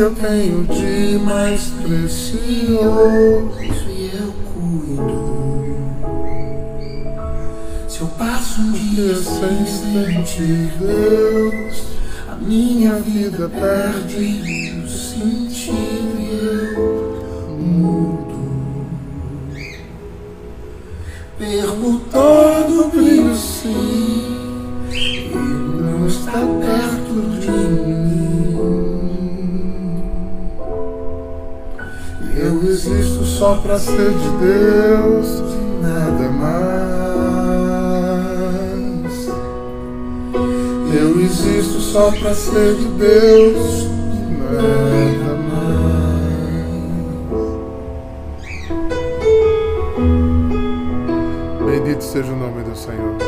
eu tenho de mais precioso e eu cuido. Se eu passo um dia sem sentir Deus, a minha vida perde o sentido e eu mudo. Perco só pra ser de Deus, nada mais. Eu existo só pra ser de Deus, nada mais. Bendito seja o nome do Senhor.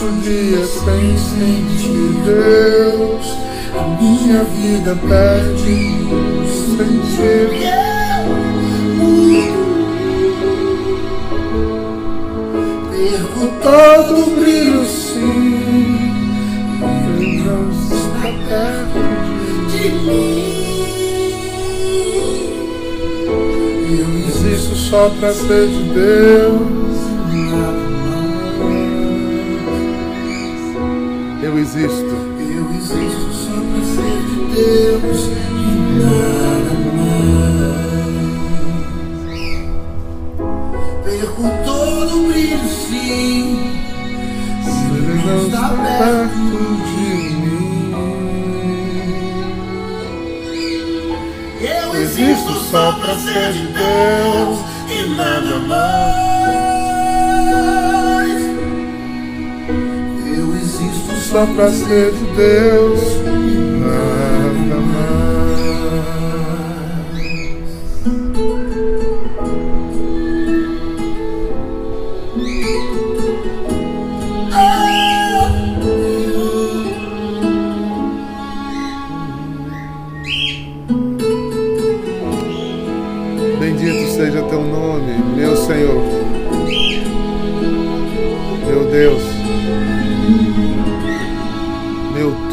Passo o dia sem sentir Deus, a minha vida perde sentido. E. Perco todo o brilho sim Ele não está perto de mim Eu existo só pra ser de Deus existo. Eu existo só pra ser de Deus E nada mais. Perco todo o brilho sim Se ele não está perto de mim. Eu existo só pra ser de Deus E nada mais só pra ser de Deus. Nada mais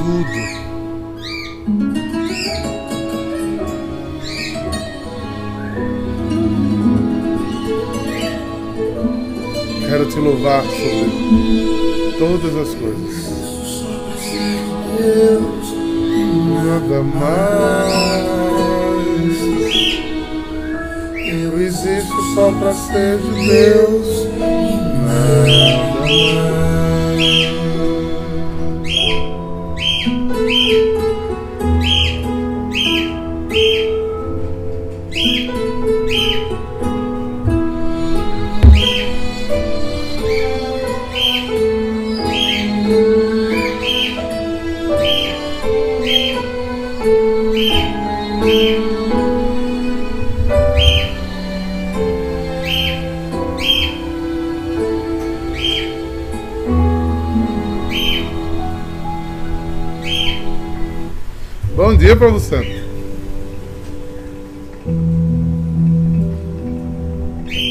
tudo. Quero te louvar sobre todas as coisas. Deus nada mais. Eu existo só pra ser de Deus nada mais. Santo.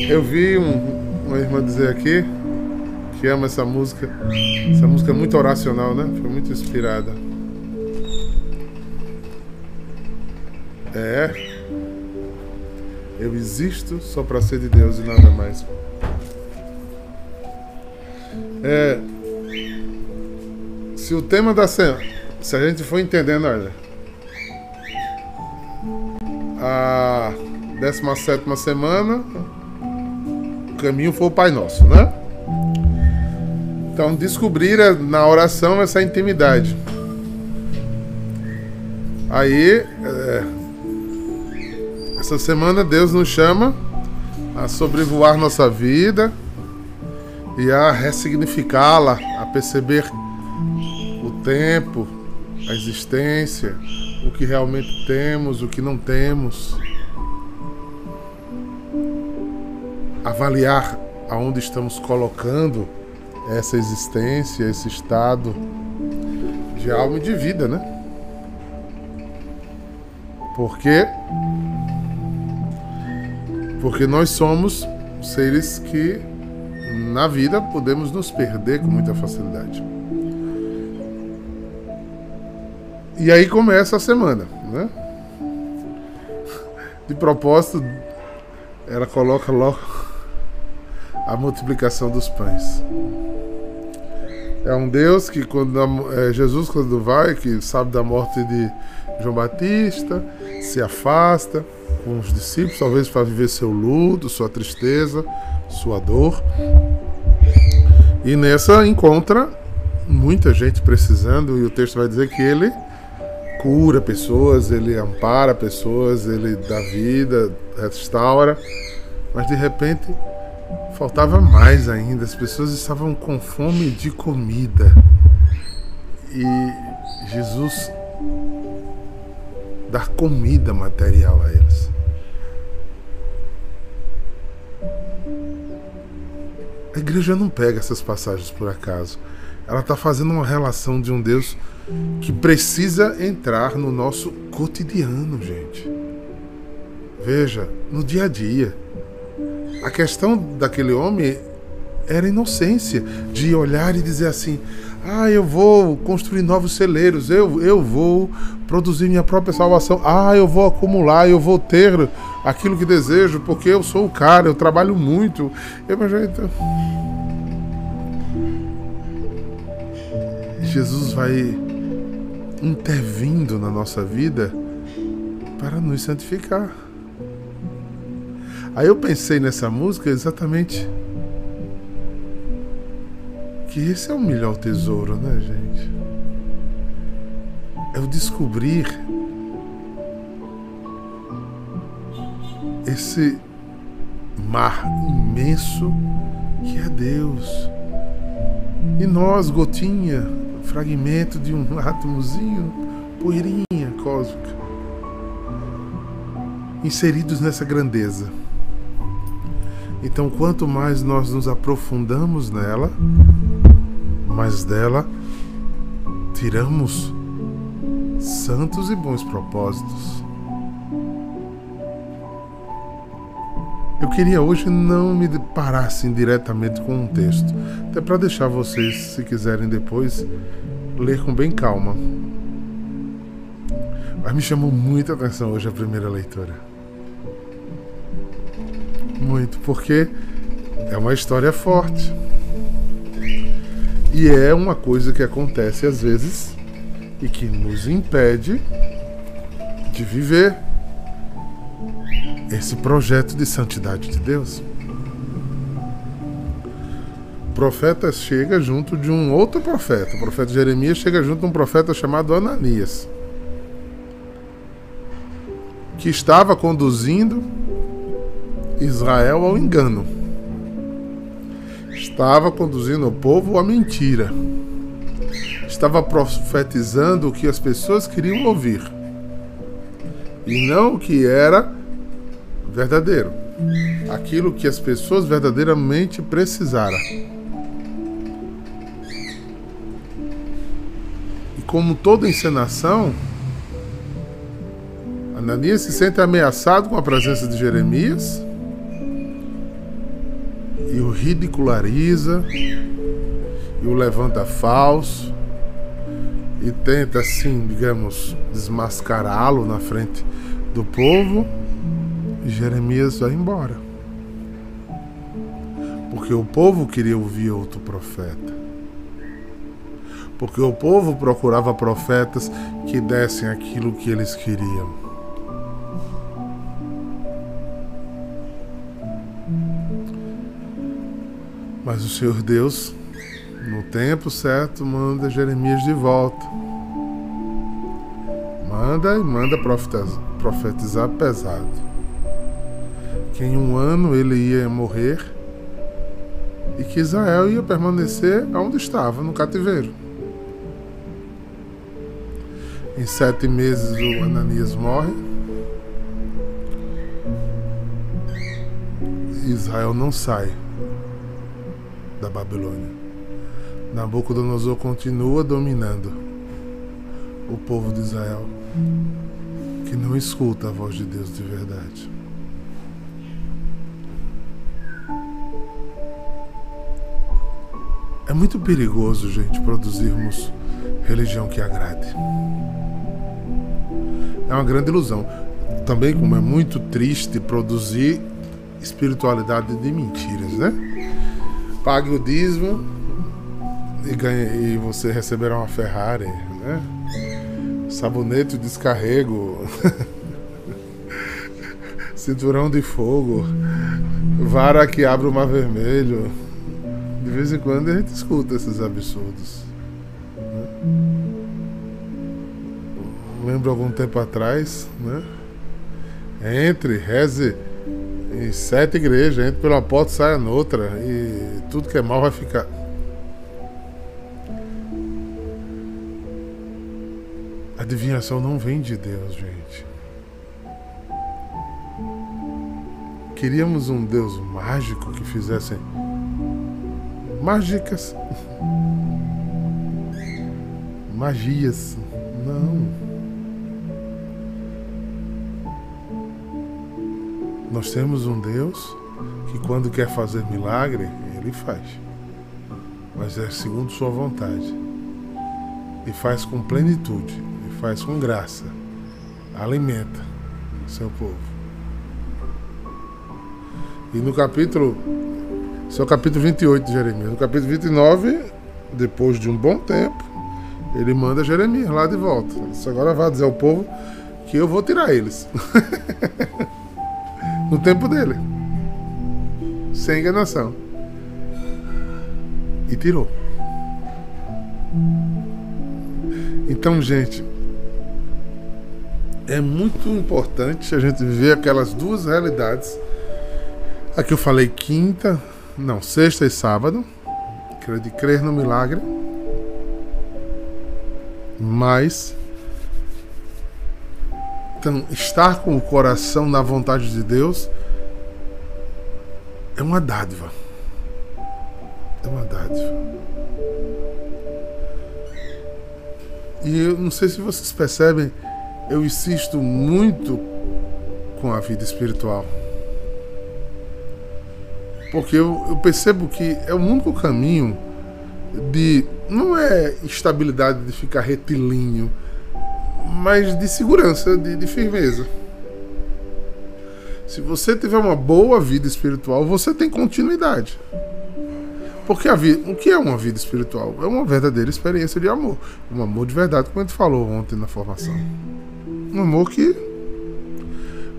Eu vi um- uma irmã dizer aqui que ama essa música. Essa música é muito oracional, né? Foi muito inspirada. É. Eu existo só para ser de Deus e nada mais. É. Se o tema da semana. Se a gente for entendendo, olha. A 17 semana. O caminho foi o Pai Nosso, né? Então, descobrir é, na oração essa intimidade. Aí, é, essa semana Deus nos chama a sobrevoar nossa vida e a ressignificá-la, a perceber o tempo, a existência, o que realmente temos, o que não temos. Avaliar aonde estamos colocando essa existência, esse estado de alma e de vida, né? Por quê? Porque nós somos seres que na vida podemos nos perder com muita facilidade. E aí começa a semana, né? De propósito, ela coloca logo a multiplicação dos pães. É um Deus que quando é Jesus quando vai, que sabe da morte de João Batista, se afasta com os discípulos, talvez para viver seu luto, sua tristeza, sua dor. E nessa encontra muita gente precisando, e o texto vai dizer que ele cura pessoas, ele ampara pessoas, ele dá vida, restaura, mas de repente faltava mais ainda, as pessoas estavam com fome de comida. E Jesus dá comida material a eles. A igreja não pega essas passagens por acaso. Ela está fazendo uma relação de um Deus que precisa entrar no nosso cotidiano, gente. Veja, no dia a dia. A questão daquele homem era inocência de olhar e dizer assim: ah, eu vou construir novos celeiros, eu, eu vou produzir minha própria salvação, ah, eu vou acumular, eu vou ter aquilo que desejo, porque eu sou o cara, eu trabalho muito. Eu, então... Jesus vai intervindo na nossa vida para nos santificar. Aí eu pensei nessa música exatamente que esse é o melhor tesouro, né, gente? É o descobrir esse mar imenso que é Deus. E nós, gotinha, fragmento de um átomozinho, poeirinha cósmica, inseridos nessa grandeza. Então, quanto mais nós nos aprofundamos nela, mais dela tiramos santos e bons propósitos. Eu queria hoje não me parar assim diretamente com um texto, até para deixar vocês, se quiserem depois, ler com bem calma. Mas me chamou muita atenção hoje a primeira leitura. Muito, porque é uma história forte. E é uma coisa que acontece às vezes e que nos impede de viver esse projeto de santidade de Deus. O profeta chega junto de um outro profeta. O profeta Jeremias chega junto de um profeta chamado Ananias, que estava conduzindo Israel ao engano estava conduzindo o povo à mentira. Estava profetizando o que as pessoas queriam ouvir e não o que era verdadeiro. Aquilo que as pessoas verdadeiramente precisaram. E como toda encenação, Ananias se sente ameaçado com a presença de Jeremias e o ridiculariza e o levanta falso e tenta assim, digamos, desmascará-lo na frente do povo. Jeremias vai embora. Porque o povo queria ouvir outro profeta. Porque o povo procurava profetas que dessem aquilo que eles queriam. Mas o Senhor Deus, no tempo certo, manda Jeremias de volta. Manda e manda profetizar pesado. Que em um ano ele ia morrer e que Israel ia permanecer onde estava, no cativeiro. Em sete meses o Ananias morre. Israel não sai da Babilônia. Nabucodonosor continua dominando o povo de Israel, que não escuta a voz de Deus de verdade. É muito perigoso, gente, produzirmos religião que agrade. É uma grande ilusão. Também, como é muito triste produzir espiritualidade de mentiras, né? Pague o dízimo e, ganhe, e você receberá uma Ferrari, né? Sabonete de descarrego, cinturão de fogo, vara que abre o mar vermelho. De vez em quando a gente escuta esses absurdos. Né? Lembro algum tempo atrás, né? Entre, reze em sete igrejas, entre pela porta saia noutra. E tudo que é mal vai ficar. Adivinhação não vem de Deus, gente. Queríamos um Deus mágico que fizesse mágicas. Magias. Não. Nós temos um Deus que quando quer fazer milagre, ele faz. Mas é segundo sua vontade. E faz com plenitude, e faz com graça. Alimenta seu povo. E no capítulo esse é o capítulo 28 de Jeremias. No capítulo 29, depois de um bom tempo, ele manda Jeremias lá de volta. Ele agora vai dizer ao povo que eu vou tirar eles. no tempo dele. Sem enganação. E tirou. Então, gente, é muito importante a gente ver aquelas duas realidades. Aqui eu falei quinta, não, sexta e sábado, era de crer no milagre, mas então, estar com o coração na vontade de Deus é uma dádiva. É uma dádiva. E eu não sei se vocês percebem, eu insisto muito com a vida espiritual. Porque eu, eu percebo que é o único caminho de. Não é estabilidade de ficar retilíneo, mas de segurança, de, de firmeza. Se você tiver uma boa vida espiritual, você tem continuidade. Porque a vida, o que é uma vida espiritual? É uma verdadeira experiência de amor. Um amor de verdade, como a gente falou ontem na formação. Um amor que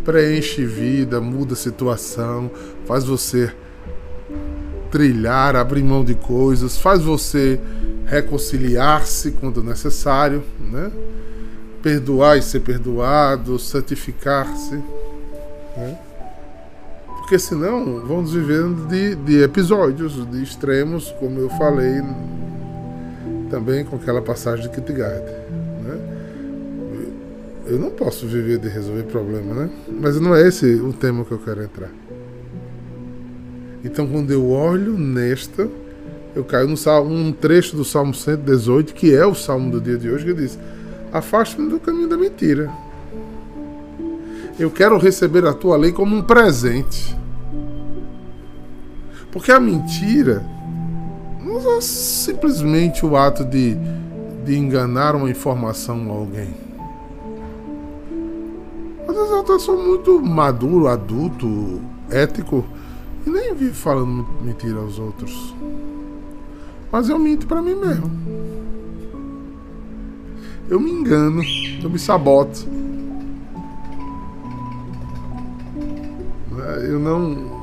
preenche vida, muda a situação, faz você trilhar, abrir mão de coisas, faz você reconciliar-se quando necessário, né? perdoar e ser perdoado, santificar-se. Né? Porque senão vamos vivendo de, de episódios, de extremos, como eu falei também com aquela passagem de Kierkegaard. Né? Eu não posso viver de resolver problema, né? Mas não é esse o tema que eu quero entrar. Então, quando eu olho nesta, eu caio no um trecho do Salmo 118, que é o salmo do dia de hoje, que diz: Afaste-me do caminho da mentira. Eu quero receber a tua lei como um presente. Porque a mentira não é simplesmente o ato de, de enganar uma informação a alguém. Às vezes eu sou muito maduro, adulto, ético e nem vivo falando mentira aos outros. Mas eu minto para mim mesmo. Eu me engano, eu me saboto. Eu não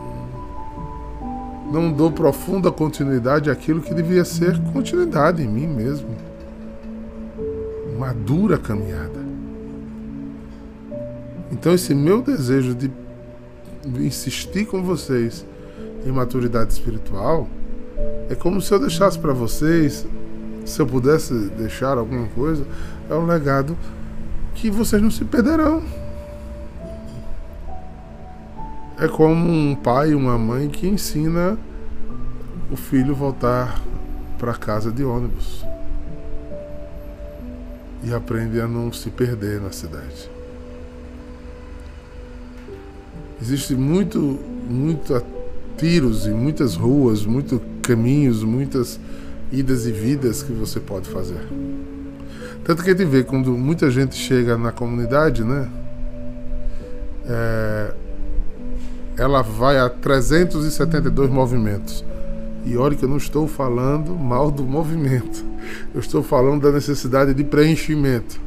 não dou profunda continuidade àquilo que devia ser continuidade em mim mesmo. Uma dura caminhada. Então esse meu desejo de insistir com vocês em maturidade espiritual, é como se eu deixasse para vocês, se eu pudesse deixar alguma coisa, é um legado que vocês não se perderão. É como um pai e uma mãe que ensina o filho voltar para casa de ônibus e aprende a não se perder na cidade. Existe muito, muito tiros e muitas ruas, muitos caminhos, muitas idas e vidas que você pode fazer. Tanto que a gente vê quando muita gente chega na comunidade, né? É, ela vai a 372 movimentos. E olha que eu não estou falando mal do movimento. Eu estou falando da necessidade de preenchimento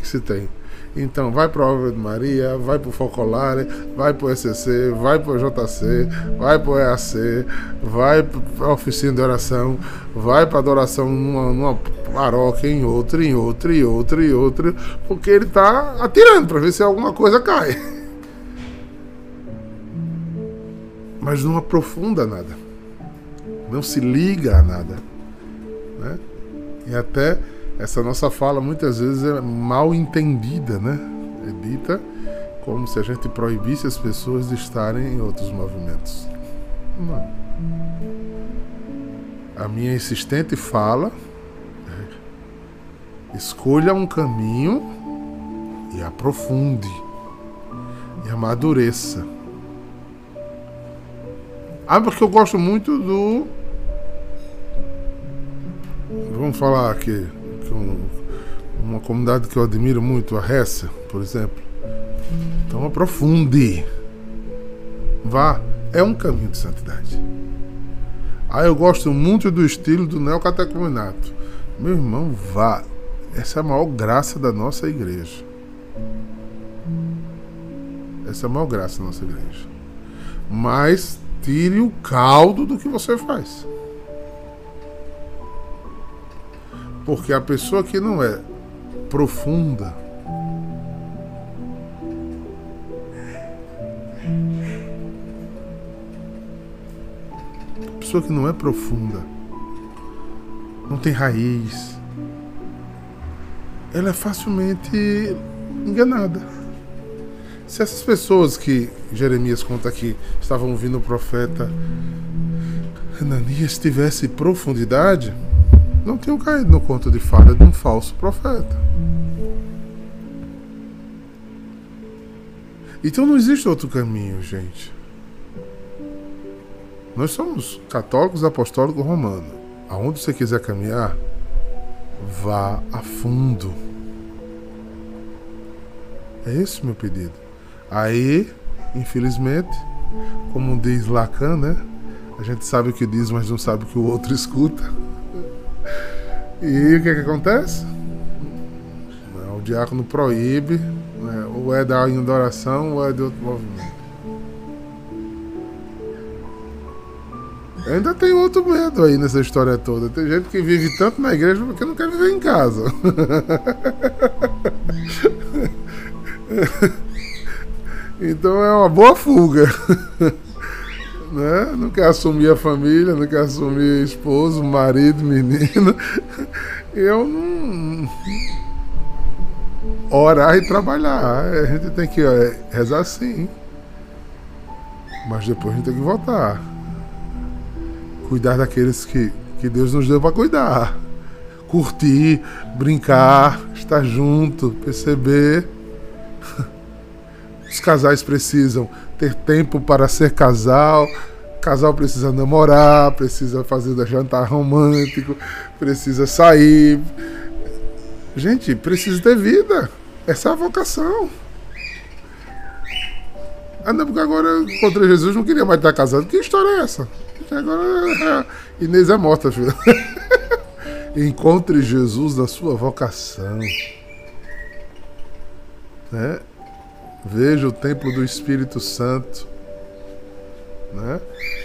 que se tem. Então, vai para a Obra de Maria, vai para o Focolare, vai para o ECC, vai para o JC, vai para o EAC, vai para a oficina de oração, vai para adoração numa, numa paróquia, em outra, em outra, em outra, em outra, porque ele está atirando para ver se alguma coisa cai. Mas não aprofunda nada, não se liga a nada. Né? E até essa nossa fala muitas vezes é mal entendida, né? É dita como se a gente proibisse as pessoas de estarem em outros movimentos. Não. A minha insistente fala é, escolha um caminho e aprofunde e amadureça. Ah, porque eu gosto muito do. Vamos falar aqui uma comunidade que eu admiro muito, a Ressa, por exemplo. Então aprofunde. Vá. É um caminho de santidade. Ah, eu gosto muito do estilo do neocatecumenato. Meu irmão, vá. Essa é a maior graça da nossa igreja. Essa é a maior graça da nossa igreja. Mas tire o caldo do que você faz. Porque a pessoa que não é profunda, a pessoa que não é profunda, não tem raiz, ela é facilmente enganada. Se essas pessoas que Jeremias conta aqui estavam ouvindo o profeta Ananias tivesse profundidade, não tinham caído no conto de fada de um falso profeta. Então não existe outro caminho, gente. Nós somos católicos apostólicos romanos. Aonde você quiser caminhar, vá a fundo. É esse meu pedido. Aí, infelizmente, como diz Lacan, né? A gente sabe o que diz, mas não sabe o que o outro escuta. E o que, que acontece? O diácono proíbe, né? ou é da adoração ou é de outro movimento. Ainda tem outro medo aí nessa história toda. Tem gente que vive tanto na igreja porque não quer viver em casa. então é uma boa fuga. né? Não quer assumir a família, não quer assumir esposo, marido, menino. Eu não. Orar e trabalhar. A gente tem que rezar sim. Mas depois a gente tem que voltar. Cuidar daqueles que, que Deus nos deu para cuidar. Curtir, brincar, estar junto, perceber. Os casais precisam ter tempo para ser casal. Casal precisa namorar, precisa fazer jantar romântico, precisa sair. Gente, precisa ter vida. Essa é a vocação. Ainda porque agora encontrei Jesus, não queria mais estar casado. Que história é essa? Agora Inês é morta, filho. Encontre Jesus na sua vocação. Né? Veja o templo do Espírito Santo. Né?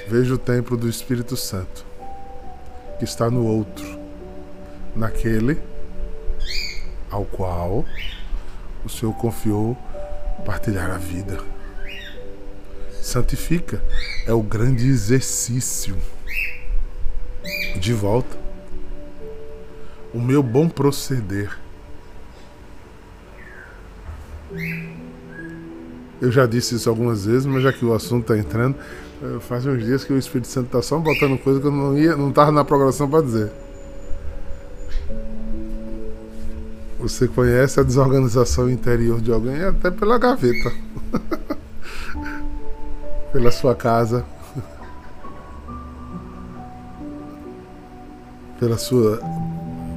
Veja o templo do Espírito Santo que está no outro, naquele ao qual o Senhor confiou partilhar a vida. Santifica é o grande exercício. De volta, o meu bom proceder Eu já disse isso algumas vezes, mas já que o assunto está entrando, eh, faz uns dias que o Espírito Santo está só botando coisa que eu não ia, não estava na programação para dizer. Você conhece a desorganização interior de alguém até pela gaveta, pela sua casa, pela sua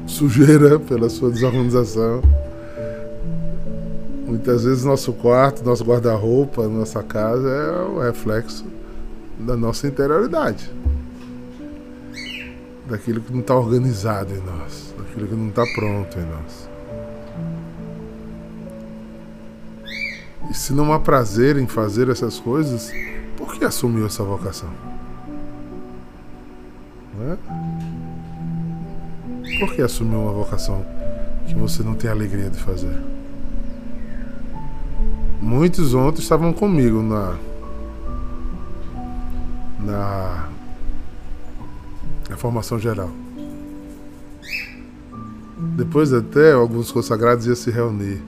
sujeira, pela sua desorganização. Muitas vezes nosso quarto, nosso guarda-roupa, nossa casa é o reflexo da nossa interioridade. Daquilo que não está organizado em nós, daquilo que não está pronto em nós. E se não há prazer em fazer essas coisas, por que assumiu essa vocação? Não é? Por que assumiu uma vocação que você não tem alegria de fazer? Muitos ontem estavam comigo na na, na formação geral. Depois até alguns consagrados iam se reunir.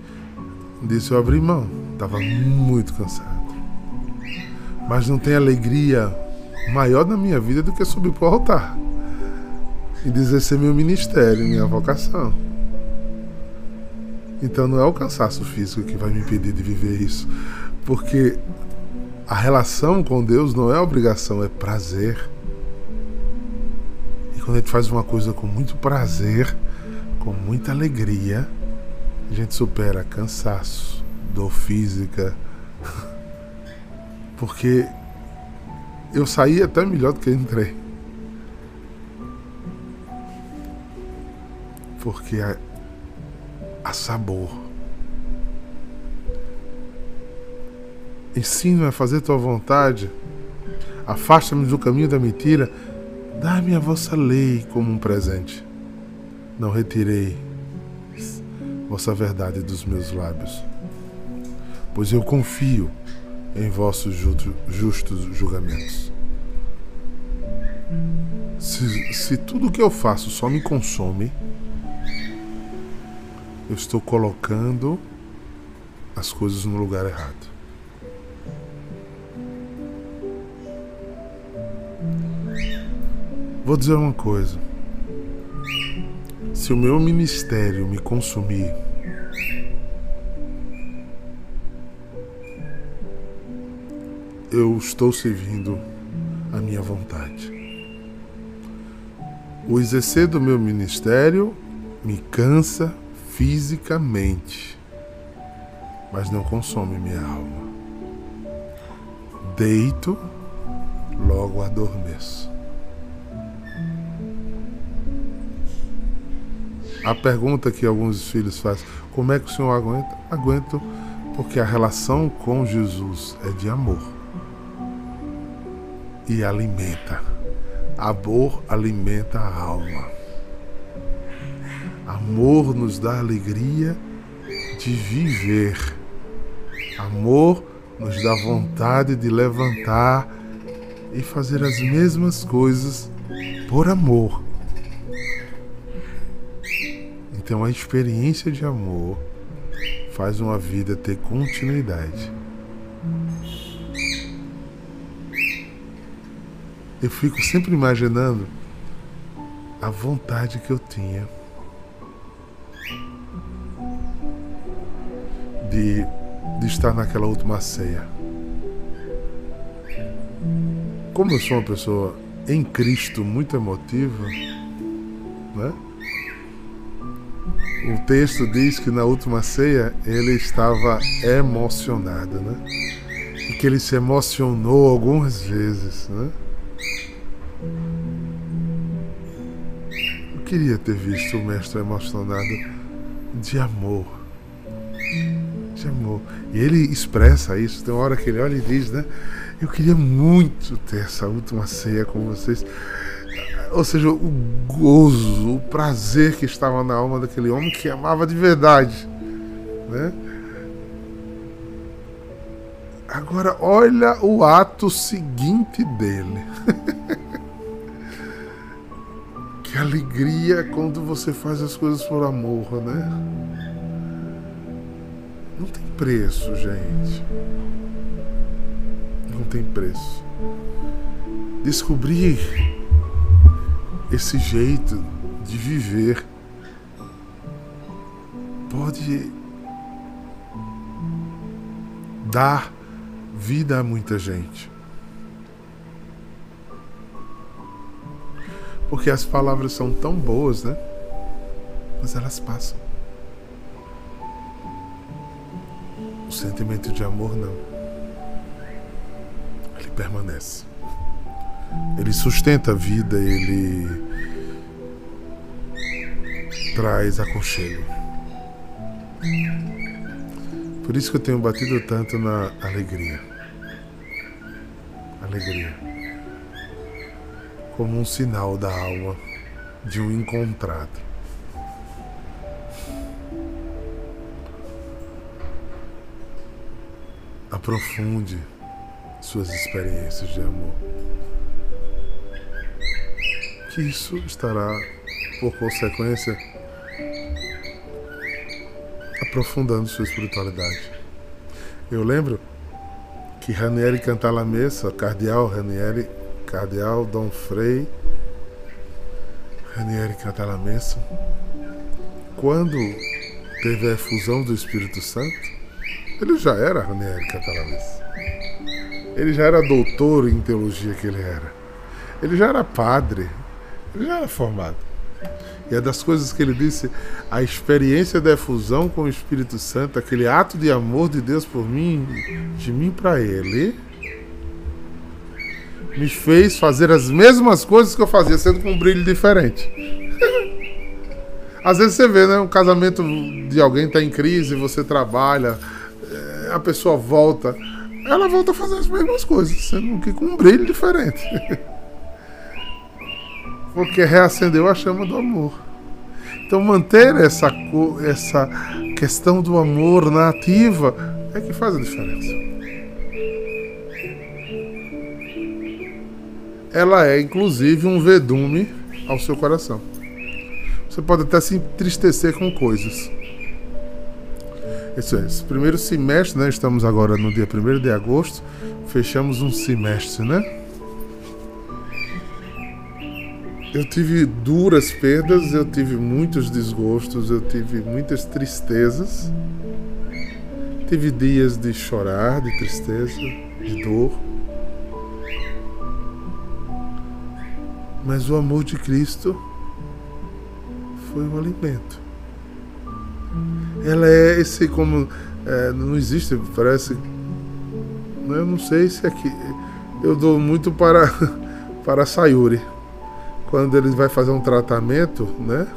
Disse eu abri mão, estava muito cansado. Mas não tem alegria maior na minha vida do que subir para o altar e dizer ser meu ministério, minha vocação. Então não é o cansaço físico que vai me impedir de viver isso, porque a relação com Deus não é obrigação, é prazer. E quando a gente faz uma coisa com muito prazer, com muita alegria, a gente supera cansaço, dor física. Porque eu saí até melhor do que entrei. Porque há, há sabor. Ensina-me a fazer tua vontade. Afasta-me do caminho da mentira. Dá-me a vossa lei como um presente. Não retirei vossa verdade dos meus lábios, pois eu confio em vossos justos julgamentos. Se, se tudo o que eu faço só me consome, eu estou colocando as coisas no lugar errado. Vou dizer uma coisa. Se o meu ministério me consumir, eu estou servindo a minha vontade. O exercer do meu ministério me cansa fisicamente, mas não consome minha alma. Deito, logo adormeço. A pergunta que alguns filhos fazem: como é que o senhor aguenta? Aguento porque a relação com Jesus é de amor e alimenta. Amor alimenta a alma. Amor nos dá alegria de viver. Amor nos dá vontade de levantar e fazer as mesmas coisas por amor. Então a experiência de amor faz uma vida ter continuidade. Eu fico sempre imaginando a vontade que eu tinha de, de estar naquela última ceia. Como eu sou uma pessoa em Cristo muito emotiva, né? O texto diz que na última ceia ele estava emocionado, né? E que ele se emocionou algumas vezes, né? Eu queria ter visto o mestre emocionado de amor. E ele expressa isso. Tem uma hora que ele olha e diz, né? Eu queria muito ter essa última ceia com vocês ou seja, o gozo, o prazer que estava na alma daquele homem que amava de verdade, né? Agora olha o ato seguinte dele. que alegria quando você faz as coisas por amor, né? Não tem preço, gente. tem preço. Descobrir esse jeito de viver pode dar vida a muita gente. Porque as palavras são tão boas, né? Mas elas passam. Sentimento de amor não. Ele permanece. Ele sustenta a vida, ele traz aconchego. Por isso que eu tenho batido tanto na alegria. Alegria. Como um sinal da alma de um encontrado. Aprofunde suas experiências de amor. Que isso estará, por consequência, aprofundando sua espiritualidade. Eu lembro que Ranieri Cantalamessa, cardeal Ranieri, cardeal Dom Frei, Ranieri Cantalamessa, quando teve a efusão do Espírito Santo, ele já era Ranieri Cantalamessa. Ele já era doutor em teologia que ele era. Ele já era padre. Ele já era formado. E é das coisas que ele disse, a experiência da efusão com o Espírito Santo, aquele ato de amor de Deus por mim, de mim para ele, me fez fazer as mesmas coisas que eu fazia, sendo com um brilho diferente. Às vezes você vê, né? Um casamento de alguém está em crise, você trabalha, a pessoa volta, ela volta a fazer as mesmas coisas, sendo que com um brilho diferente. porque reacendeu a chama do amor. Então manter essa, essa questão do amor na ativa é que faz a diferença. Ela é inclusive um vedume ao seu coração. Você pode até se entristecer com coisas. Isso é, esse primeiro semestre, né? Estamos agora no dia 1 de agosto, fechamos um semestre, né? Eu tive duras perdas, eu tive muitos desgostos, eu tive muitas tristezas. Tive dias de chorar, de tristeza, de dor. Mas o amor de Cristo foi um alimento. Ela é esse como é, não existe, parece. Eu não sei se aqui. Eu dou muito para para Sayuri quando ele vai fazer um tratamento, né,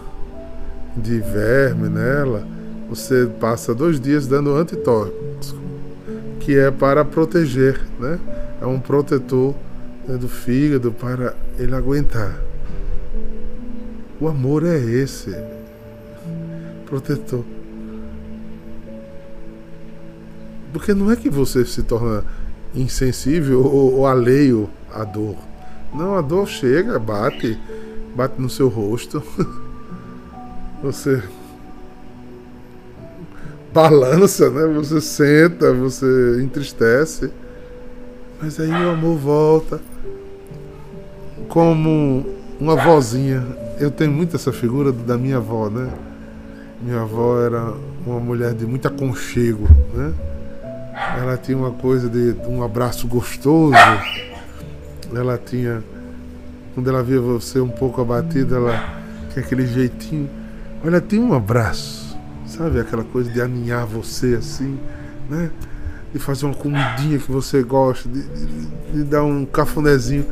de verme nela, você passa dois dias dando antitóxico, que é para proteger, né? É um protetor né, do fígado para ele aguentar. O amor é esse, protetor. Porque não é que você se torna insensível ou, ou alheio à dor. Não, a dor chega, bate, bate no seu rosto. Você balança, né? Você senta, você entristece. Mas aí o amor volta como uma vozinha. Eu tenho muito essa figura da minha avó, né? Minha avó era uma mulher de muito aconchego, né? Ela tinha uma coisa de um abraço gostoso ela tinha. Quando ela via você um pouco abatida, ela tinha aquele jeitinho. Olha, tem um abraço, sabe? Aquela coisa de aninhar você assim, né? De fazer uma comidinha que você gosta, de, de, de dar um cafunézinho.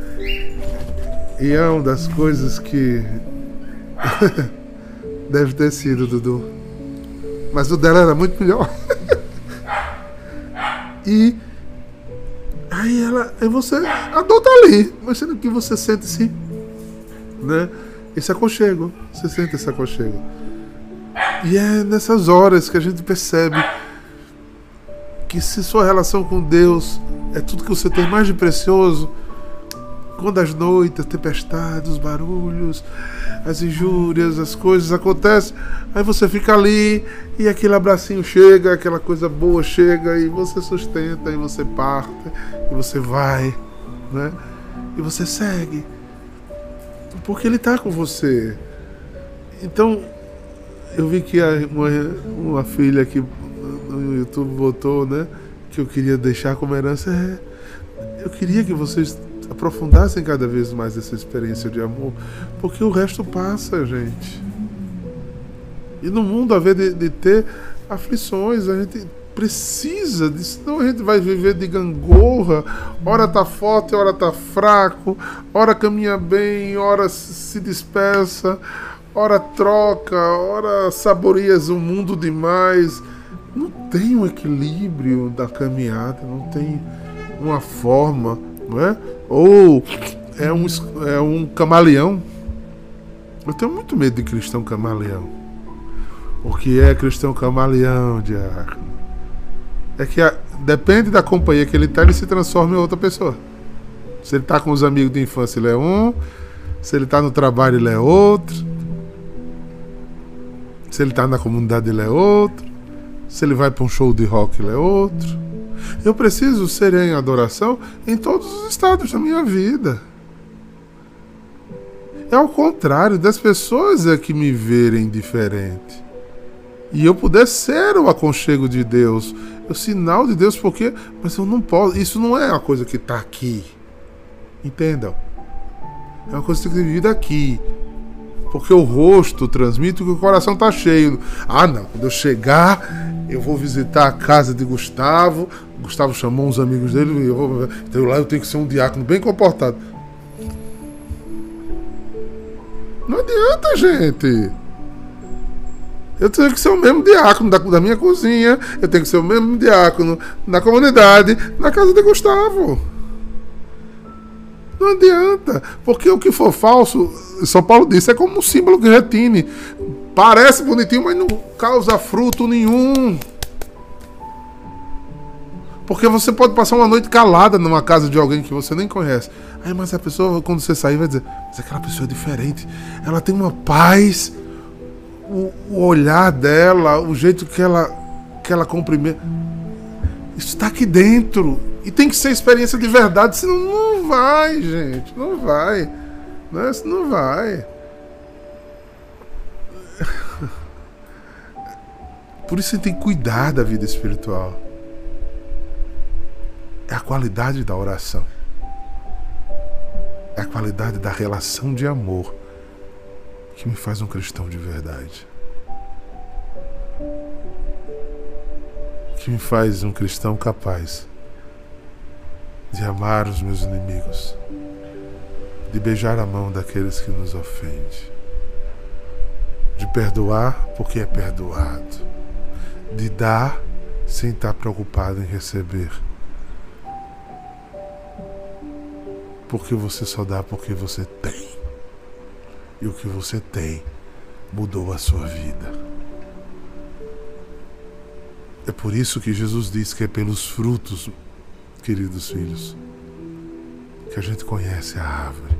E é uma das coisas que. Deve ter sido, Dudu. Mas o dela era muito melhor. e Aí ela, aí você adota ali, mas sendo que você sente assim, né? Esse aconchego, você sente esse aconchego. E é nessas horas que a gente percebe que se sua relação com Deus é tudo que você tem mais de precioso, quando as noites, as tempestades, os barulhos, as injúrias, as coisas acontecem, aí você fica ali e aquele abracinho chega, aquela coisa boa chega e você sustenta e você parte e você vai, né? E você segue. Porque ele está com você. Então, eu vi que uma, uma filha aqui no YouTube botou, né? Que eu queria deixar como herança. É, eu queria que vocês aprofundassem cada vez mais essa experiência de amor, porque o resto passa, gente. E no mundo, a vez de, de ter aflições, a gente precisa disso, senão a gente vai viver de gangorra, ora tá forte, ora tá fraco, ora caminha bem, ora se dispersa, ora troca, ora saborias o mundo demais. Não tem um equilíbrio da caminhada, não tem uma forma é? Ou é um, é um camaleão. Eu tenho muito medo de cristão camaleão. O que é cristão camaleão, diácono? É que a, depende da companhia que ele está, ele se transforma em outra pessoa. Se ele está com os amigos de infância, ele é um. Se ele está no trabalho, ele é outro. Se ele está na comunidade, ele é outro. Se ele vai para um show de rock, ele é outro. Eu preciso ser em adoração em todos os estados da minha vida. É ao contrário das pessoas é que me verem diferente. E eu puder ser o aconchego de Deus, o sinal de Deus, porque. Mas eu não posso. Isso não é uma coisa que está aqui. Entendam? É uma coisa que tem vivido aqui. Porque o rosto transmite que o coração está cheio. Ah, não. Quando eu chegar, eu vou visitar a casa de Gustavo. Gustavo chamou uns amigos dele. Eu vou, então lá eu tenho que ser um diácono bem comportado. Não adianta, gente. Eu tenho que ser o mesmo diácono da, da minha cozinha. Eu tenho que ser o mesmo diácono na comunidade, na casa de Gustavo. Não adianta. Porque o que for falso, São Paulo disse, é como um símbolo que retine. Parece bonitinho, mas não causa fruto nenhum. Porque você pode passar uma noite calada numa casa de alguém que você nem conhece. Aí, mas a pessoa, quando você sair, vai dizer: Mas aquela pessoa é diferente. Ela tem uma paz. O, o olhar dela, o jeito que ela, que ela cumprimenta. Isso está aqui dentro. E tem que ser experiência de verdade. Senão não vai, gente. Não vai. Não, é, não vai. Por isso você tem que cuidar da vida espiritual. É a qualidade da oração. É a qualidade da relação de amor que me faz um cristão de verdade. Que me faz um cristão capaz de amar os meus inimigos, de beijar a mão daqueles que nos ofendem, de perdoar porque é perdoado de dar sem estar preocupado em receber. Porque você só dá porque você tem. E o que você tem mudou a sua vida. É por isso que Jesus diz que é pelos frutos, queridos filhos, que a gente conhece a árvore.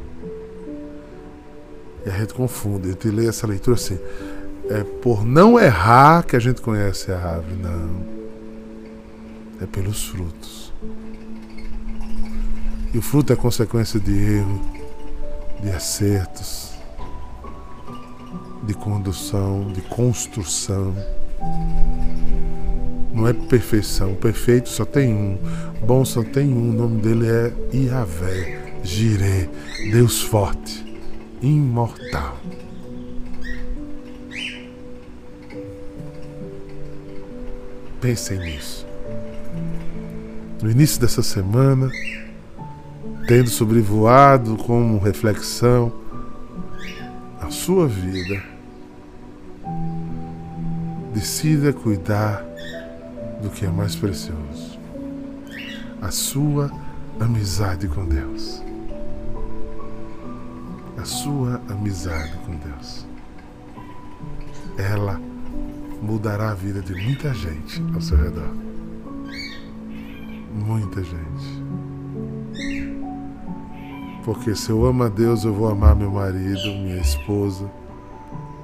E a gente confunde, a gente lê essa leitura assim é por não errar que a gente conhece a árvore, não. É pelos frutos. E o fruto é consequência de erro, de acertos, de condução, de construção. Não é perfeição. Perfeito só tem um. Bom só tem um. O nome dele é Iavé, Jiré, Deus forte, imortal. Pensem nisso. No início dessa semana, tendo sobrevoado como reflexão a sua vida, decida cuidar do que é mais precioso: a sua amizade com Deus. A sua amizade com Deus. Ela mudará a vida de muita gente ao seu redor. Muita gente. Porque se eu amo a Deus, eu vou amar meu marido, minha esposa,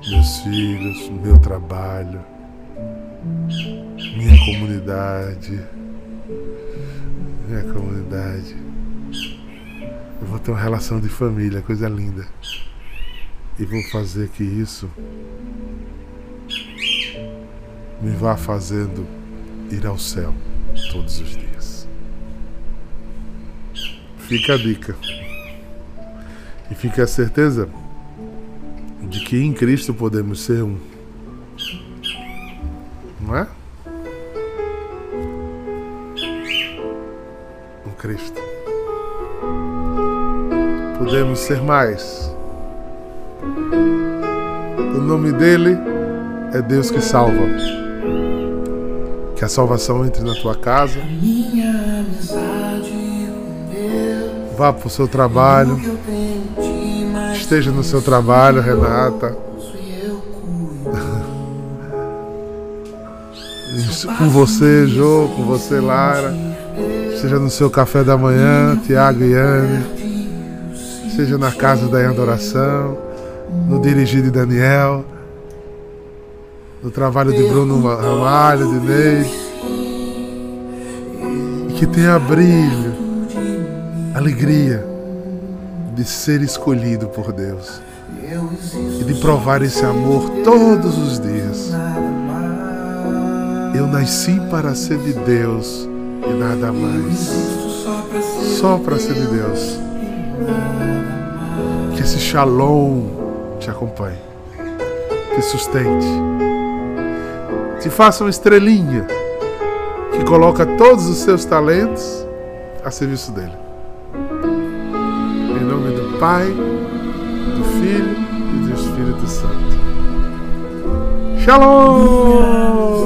meus filhos, meu trabalho, comunidade. Minha comunidade. Eu vou ter uma relação de família, coisa linda. E vou fazer que isso me vá fazendo ir ao céu todos os dias. Fica a dica. E fica a certeza de que em Cristo podemos ser um. Podemos ser mais. O nome dele é Deus que salva. Que a salvação entre na tua casa. Vá para o seu trabalho. Esteja no seu trabalho, Renata. com você, Jô, com você, Lara. Seja no seu café da manhã, Tiago e Anne. Seja na casa da adoração, no dirigir de Daniel no trabalho de Bruno Ramalho, de Ney. E que tenha brilho, alegria de ser escolhido por Deus e de provar esse amor todos os dias. Eu nasci para ser de Deus e nada mais. Só para ser de Deus. Que esse shalom te acompanhe, te sustente te faça uma estrelinha que coloca todos os seus talentos a serviço dele. Em nome do Pai, do Filho e do Espírito Santo. Shalom!